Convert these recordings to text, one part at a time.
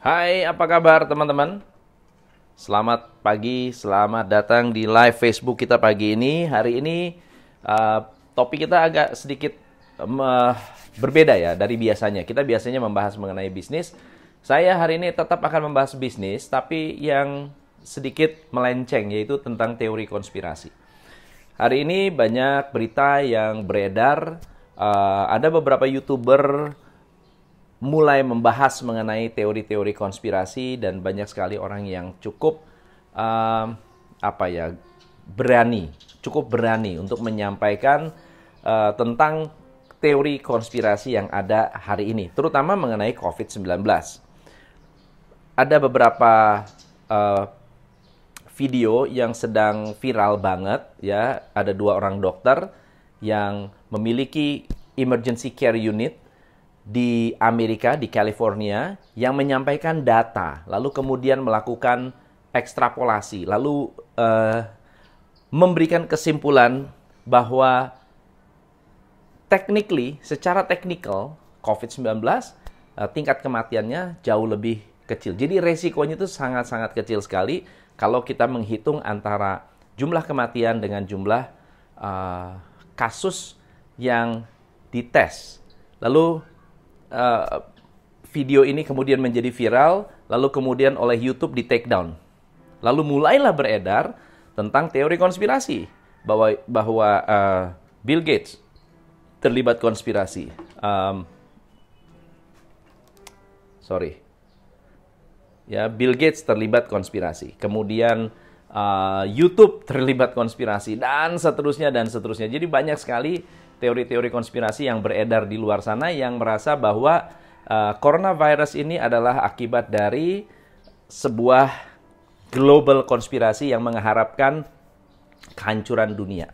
Hai, apa kabar teman-teman? Selamat pagi, selamat datang di live Facebook kita pagi ini. Hari ini uh, topik kita agak sedikit um, uh, berbeda ya dari biasanya. Kita biasanya membahas mengenai bisnis. Saya hari ini tetap akan membahas bisnis, tapi yang sedikit melenceng yaitu tentang teori konspirasi. Hari ini banyak berita yang beredar. Uh, ada beberapa youtuber mulai membahas mengenai teori-teori konspirasi dan banyak sekali orang yang cukup uh, apa ya berani, cukup berani untuk menyampaikan uh, tentang teori konspirasi yang ada hari ini, terutama mengenai COVID-19. Ada beberapa uh, video yang sedang viral banget ya, ada dua orang dokter yang memiliki emergency care unit di Amerika, di California, yang menyampaikan data, lalu kemudian melakukan ekstrapolasi, lalu uh, memberikan kesimpulan bahwa technically, secara teknikal, COVID-19 uh, eh, tingkat kematiannya jauh lebih kecil. Jadi resikonya itu sangat-sangat kecil sekali kalau kita menghitung antara jumlah kematian dengan jumlah uh, kasus yang dites. Lalu uh, video ini kemudian menjadi viral, lalu kemudian oleh YouTube di take down. Lalu mulailah beredar tentang teori konspirasi bahwa bahwa uh, Bill Gates terlibat konspirasi. Um, sorry, ya Bill Gates terlibat konspirasi. Kemudian uh, YouTube terlibat konspirasi dan seterusnya dan seterusnya. Jadi banyak sekali teori-teori konspirasi yang beredar di luar sana yang merasa bahwa uh, coronavirus ini adalah akibat dari sebuah global konspirasi yang mengharapkan kehancuran dunia.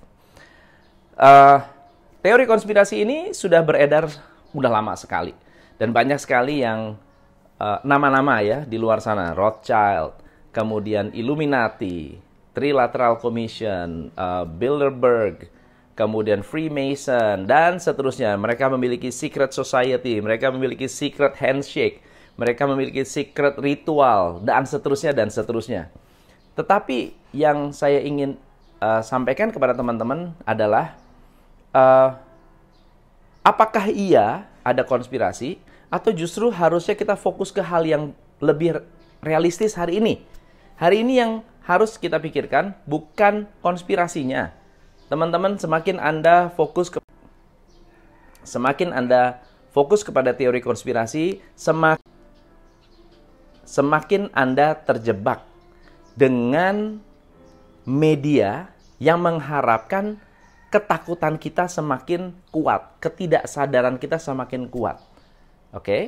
Uh, teori konspirasi ini sudah beredar sudah lama sekali dan banyak sekali yang uh, nama-nama uh, ya di luar sana Rothschild, kemudian Illuminati, Trilateral Commission, uh, Bilderberg, kemudian Freemason, dan seterusnya. Mereka memiliki secret society, mereka memiliki secret handshake, mereka memiliki secret ritual, dan seterusnya, dan seterusnya. Tetapi yang saya ingin uh, sampaikan kepada teman-teman adalah, uh, apakah iya ada konspirasi, atau justru harusnya kita fokus ke hal yang lebih realistis hari ini? Hari ini yang harus kita pikirkan bukan konspirasinya, Teman-teman, semakin Anda fokus ke semakin Anda fokus kepada teori konspirasi, semak, semakin Anda terjebak dengan media yang mengharapkan ketakutan kita semakin kuat, ketidaksadaran kita semakin kuat. Oke? Okay?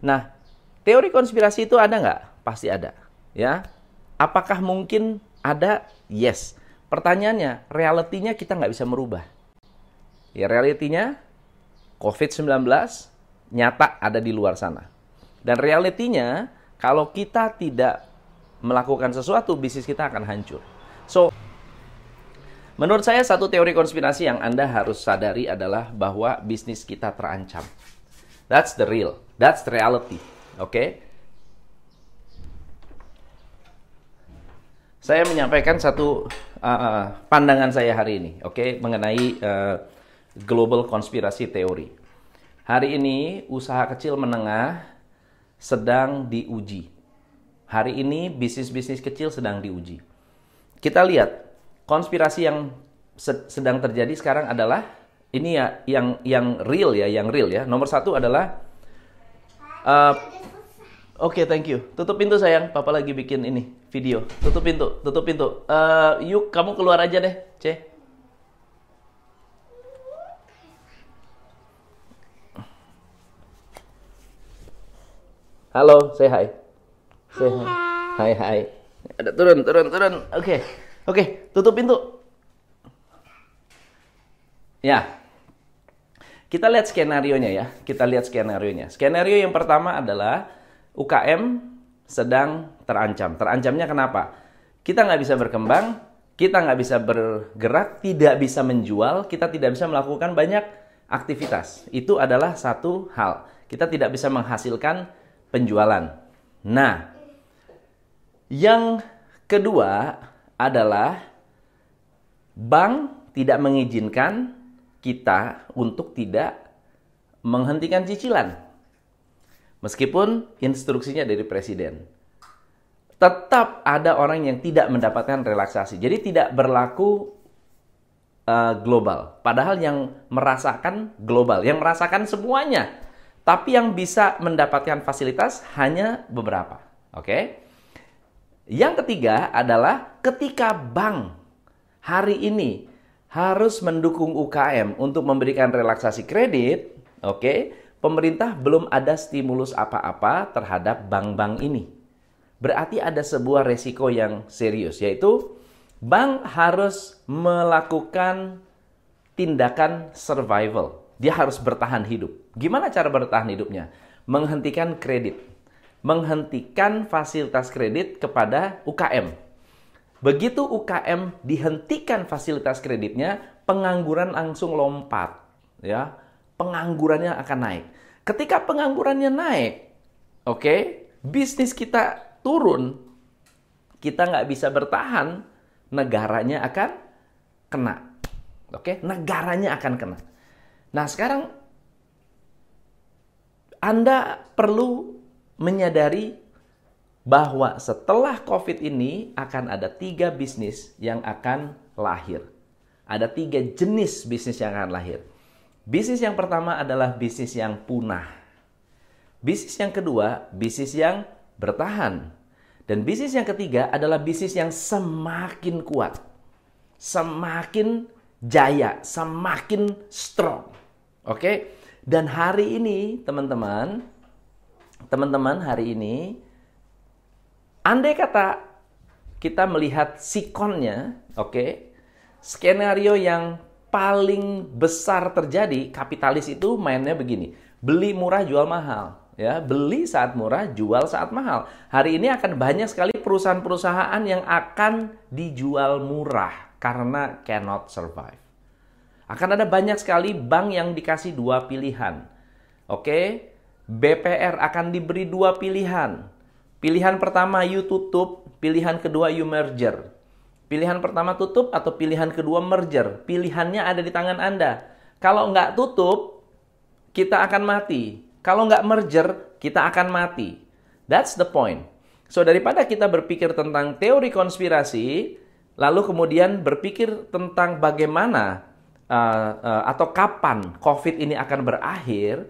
Nah, teori konspirasi itu ada nggak? Pasti ada. Ya. Apakah mungkin ada? Yes. Pertanyaannya, realitinya kita nggak bisa merubah. Ya, realitinya COVID-19 nyata ada di luar sana. Dan realitinya, kalau kita tidak melakukan sesuatu, bisnis kita akan hancur. So, menurut saya satu teori konspirasi yang Anda harus sadari adalah bahwa bisnis kita terancam. That's the real. That's the reality. Oke? Okay? Saya menyampaikan satu uh, pandangan saya hari ini, oke, okay, mengenai uh, global konspirasi teori. Hari ini usaha kecil menengah sedang diuji. Hari ini bisnis-bisnis kecil sedang diuji. Kita lihat konspirasi yang sedang terjadi sekarang adalah ini ya yang yang real ya, yang real ya. Nomor satu adalah uh, Oke, okay, thank you. Tutup pintu sayang, papa lagi bikin ini video. Tutup pintu, tutup pintu. Uh, yuk, kamu keluar aja deh, C. Halo, say hi. Say hi. Hai, hai. Ada turun, turun, turun. Oke. Okay. Oke, okay, tutup pintu. Ya. Kita lihat skenario-nya ya. Kita lihat skenario-nya. Skenario yang pertama adalah UKM sedang terancam. Terancamnya kenapa? Kita nggak bisa berkembang, kita nggak bisa bergerak, tidak bisa menjual, kita tidak bisa melakukan banyak aktivitas. Itu adalah satu hal. Kita tidak bisa menghasilkan penjualan. Nah, yang kedua adalah bank tidak mengizinkan kita untuk tidak menghentikan cicilan. Meskipun instruksinya dari presiden. Tetap ada orang yang tidak mendapatkan relaksasi. Jadi tidak berlaku uh, global. Padahal yang merasakan global, yang merasakan semuanya. Tapi yang bisa mendapatkan fasilitas hanya beberapa. Oke. Okay? Yang ketiga adalah ketika bank hari ini harus mendukung UKM untuk memberikan relaksasi kredit, oke, okay, pemerintah belum ada stimulus apa-apa terhadap bank-bank ini. Berarti ada sebuah resiko yang serius, yaitu bank harus melakukan tindakan survival. Dia harus bertahan hidup. Gimana cara bertahan hidupnya? Menghentikan kredit. Menghentikan fasilitas kredit kepada UKM. Begitu UKM dihentikan fasilitas kreditnya, pengangguran langsung lompat, ya. Penganggurannya akan naik. Ketika penganggurannya naik, oke, okay, bisnis kita turun, kita nggak bisa bertahan, negaranya akan kena. Oke, negaranya akan kena. Nah, sekarang Anda perlu menyadari bahwa setelah COVID ini akan ada tiga bisnis yang akan lahir. Ada tiga jenis bisnis yang akan lahir. Bisnis yang pertama adalah bisnis yang punah. Bisnis yang kedua, bisnis yang bertahan. Dan bisnis yang ketiga adalah bisnis yang semakin kuat, semakin jaya, semakin strong. Oke? Dan hari ini, teman-teman, teman-teman, hari ini andai kata kita melihat sikonnya, oke? Skenario yang paling besar terjadi kapitalis itu mainnya begini. Beli murah jual mahal ya beli saat murah, jual saat mahal. Hari ini akan banyak sekali perusahaan-perusahaan yang akan dijual murah karena cannot survive. Akan ada banyak sekali bank yang dikasih dua pilihan. Oke, BPR akan diberi dua pilihan. Pilihan pertama you tutup, pilihan kedua you merger. Pilihan pertama tutup atau pilihan kedua merger. Pilihannya ada di tangan Anda. Kalau nggak tutup, kita akan mati. Kalau nggak merger, kita akan mati. That's the point. So daripada kita berpikir tentang teori konspirasi, lalu kemudian berpikir tentang bagaimana uh, uh, atau kapan COVID ini akan berakhir,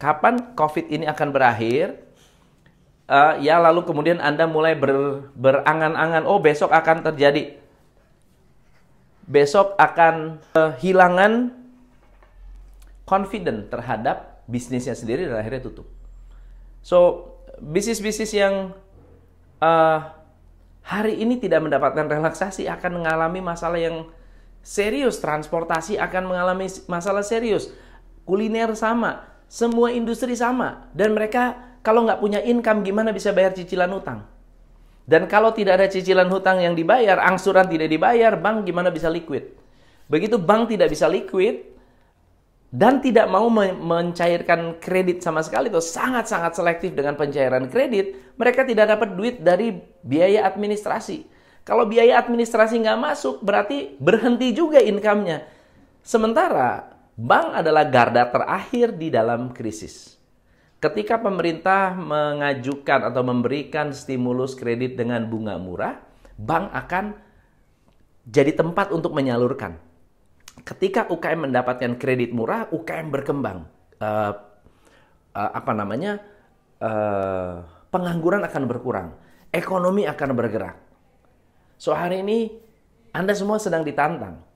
kapan COVID ini akan berakhir, uh, ya lalu kemudian Anda mulai ber, berangan-angan, oh besok akan terjadi, besok akan kehilangan confident terhadap bisnisnya sendiri dan akhirnya tutup. So, bisnis-bisnis yang uh, hari ini tidak mendapatkan relaksasi akan mengalami masalah yang serius. Transportasi akan mengalami masalah serius. Kuliner sama, semua industri sama. Dan mereka kalau nggak punya income gimana bisa bayar cicilan utang? Dan kalau tidak ada cicilan hutang yang dibayar, angsuran tidak dibayar, bank gimana bisa liquid? Begitu bank tidak bisa liquid, dan tidak mau mencairkan kredit sama sekali itu sangat-sangat selektif dengan pencairan kredit, mereka tidak dapat duit dari biaya administrasi. Kalau biaya administrasi nggak masuk, berarti berhenti juga income-nya. Sementara bank adalah garda terakhir di dalam krisis. Ketika pemerintah mengajukan atau memberikan stimulus kredit dengan bunga murah, bank akan jadi tempat untuk menyalurkan ketika UKM mendapatkan kredit murah, UKM berkembang. Uh, uh, apa namanya? Uh, pengangguran akan berkurang, ekonomi akan bergerak. So hari ini Anda semua sedang ditantang.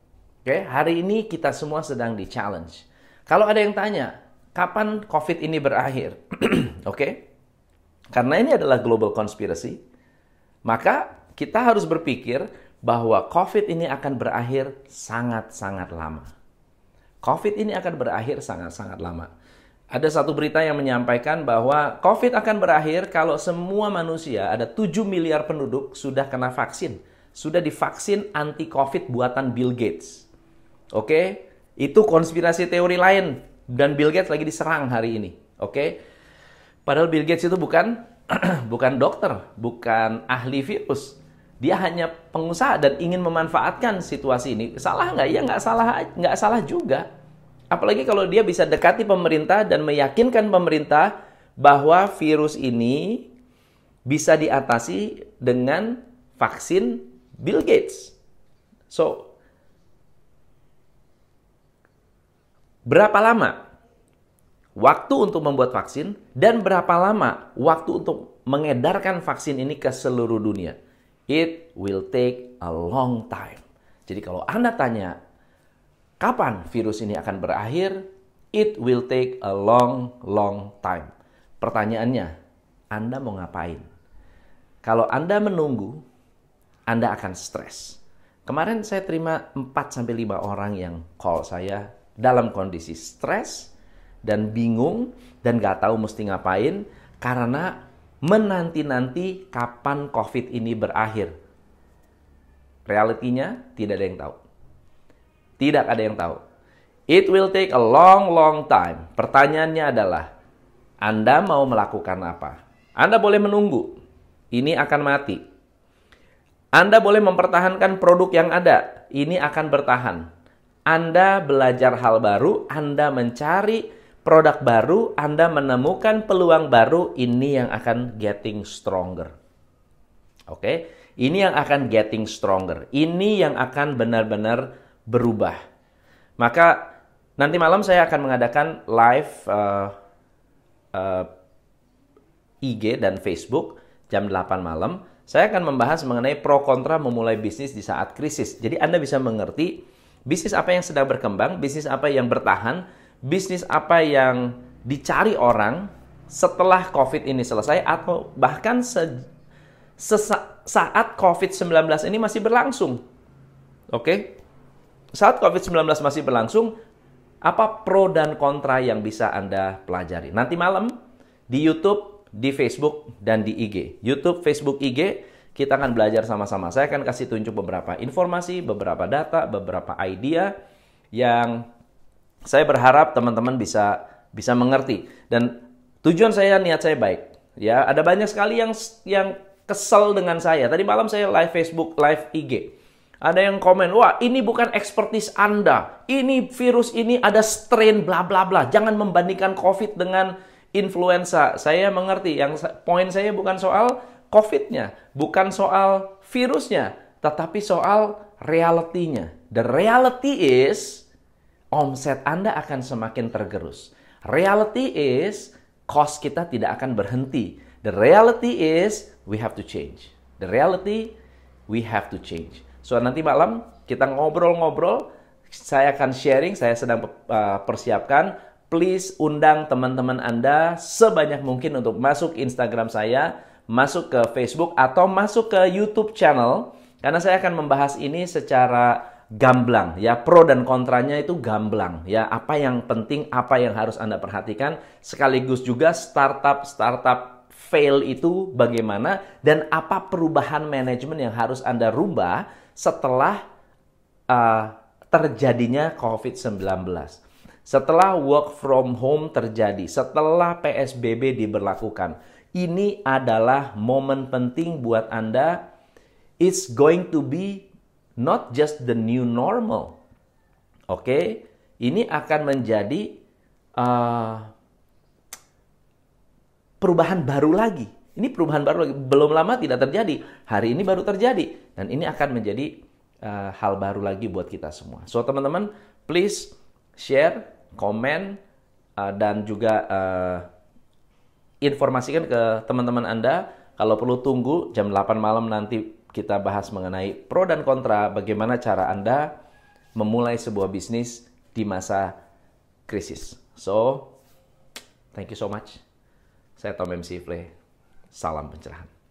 Oke, okay? hari ini kita semua sedang di challenge. Kalau ada yang tanya, kapan COVID ini berakhir? Oke, okay? karena ini adalah global conspiracy, maka kita harus berpikir bahwa COVID ini akan berakhir sangat-sangat lama. COVID ini akan berakhir sangat-sangat lama. Ada satu berita yang menyampaikan bahwa COVID akan berakhir kalau semua manusia, ada 7 miliar penduduk, sudah kena vaksin. Sudah divaksin anti-COVID buatan Bill Gates. Oke, itu konspirasi teori lain. Dan Bill Gates lagi diserang hari ini. Oke, Padahal Bill Gates itu bukan bukan dokter, bukan ahli virus. Dia hanya pengusaha dan ingin memanfaatkan situasi ini. Salah nggak? Ya nggak salah, nggak salah juga. Apalagi kalau dia bisa dekati pemerintah dan meyakinkan pemerintah bahwa virus ini bisa diatasi dengan vaksin Bill Gates. So, berapa lama waktu untuk membuat vaksin dan berapa lama waktu untuk mengedarkan vaksin ini ke seluruh dunia? It will take a long time. Jadi kalau Anda tanya, kapan virus ini akan berakhir? It will take a long, long time. Pertanyaannya, Anda mau ngapain? Kalau Anda menunggu, Anda akan stres. Kemarin saya terima 4-5 orang yang call saya dalam kondisi stres dan bingung dan gak tahu mesti ngapain karena menanti-nanti kapan COVID ini berakhir. Realitinya tidak ada yang tahu. Tidak ada yang tahu. It will take a long, long time. Pertanyaannya adalah, Anda mau melakukan apa? Anda boleh menunggu. Ini akan mati. Anda boleh mempertahankan produk yang ada. Ini akan bertahan. Anda belajar hal baru, Anda mencari produk baru, Anda menemukan peluang baru, ini yang akan getting stronger. Oke, ini yang akan getting stronger. Ini yang akan benar-benar berubah. Maka nanti malam saya akan mengadakan live uh, uh, IG dan Facebook jam 8 malam. Saya akan membahas mengenai pro kontra memulai bisnis di saat krisis. Jadi Anda bisa mengerti bisnis apa yang sedang berkembang, bisnis apa yang bertahan, bisnis apa yang dicari orang setelah COVID ini selesai atau bahkan se saat COVID-19 ini masih berlangsung. Oke? Okay? Saat COVID-19 masih berlangsung, apa pro dan kontra yang bisa Anda pelajari? Nanti malam di YouTube, di Facebook, dan di IG. YouTube, Facebook, IG, kita akan belajar sama-sama. Saya akan kasih tunjuk beberapa informasi, beberapa data, beberapa idea yang saya berharap teman-teman bisa bisa mengerti. Dan tujuan saya niat saya baik. Ya ada banyak sekali yang yang kesel dengan saya. Tadi malam saya live Facebook live IG ada yang komen wah ini bukan expertise Anda. Ini virus ini ada strain bla bla bla. Jangan membandingkan COVID dengan influenza. Saya mengerti. Yang poin saya bukan soal COVID-nya bukan soal virusnya tetapi soal realitinya the reality is omset Anda akan semakin tergerus. Reality is cost kita tidak akan berhenti. The reality is we have to change. The reality we have to change. So nanti malam kita ngobrol-ngobrol, saya akan sharing, saya sedang uh, persiapkan. Please undang teman-teman Anda sebanyak mungkin untuk masuk Instagram saya, masuk ke Facebook atau masuk ke YouTube channel karena saya akan membahas ini secara gamblang ya. Pro dan kontranya itu gamblang ya. Apa yang penting apa yang harus Anda perhatikan. Sekaligus juga startup startup fail itu bagaimana dan apa perubahan manajemen yang harus Anda rubah setelah uh, terjadinya COVID-19 setelah work from home terjadi setelah PSBB diberlakukan ini adalah momen penting buat Anda it's going to be not just the new normal. Oke, okay? ini akan menjadi uh, perubahan baru lagi. Ini perubahan baru lagi. Belum lama tidak terjadi. Hari ini baru terjadi. Dan ini akan menjadi uh, hal baru lagi buat kita semua. So teman-teman, please share, komen, uh, dan juga uh, informasikan ke teman-teman Anda. Kalau perlu tunggu jam 8 malam nanti kita bahas mengenai pro dan kontra bagaimana cara Anda memulai sebuah bisnis di masa krisis. So, thank you so much. Saya Tom MC Play. Salam pencerahan.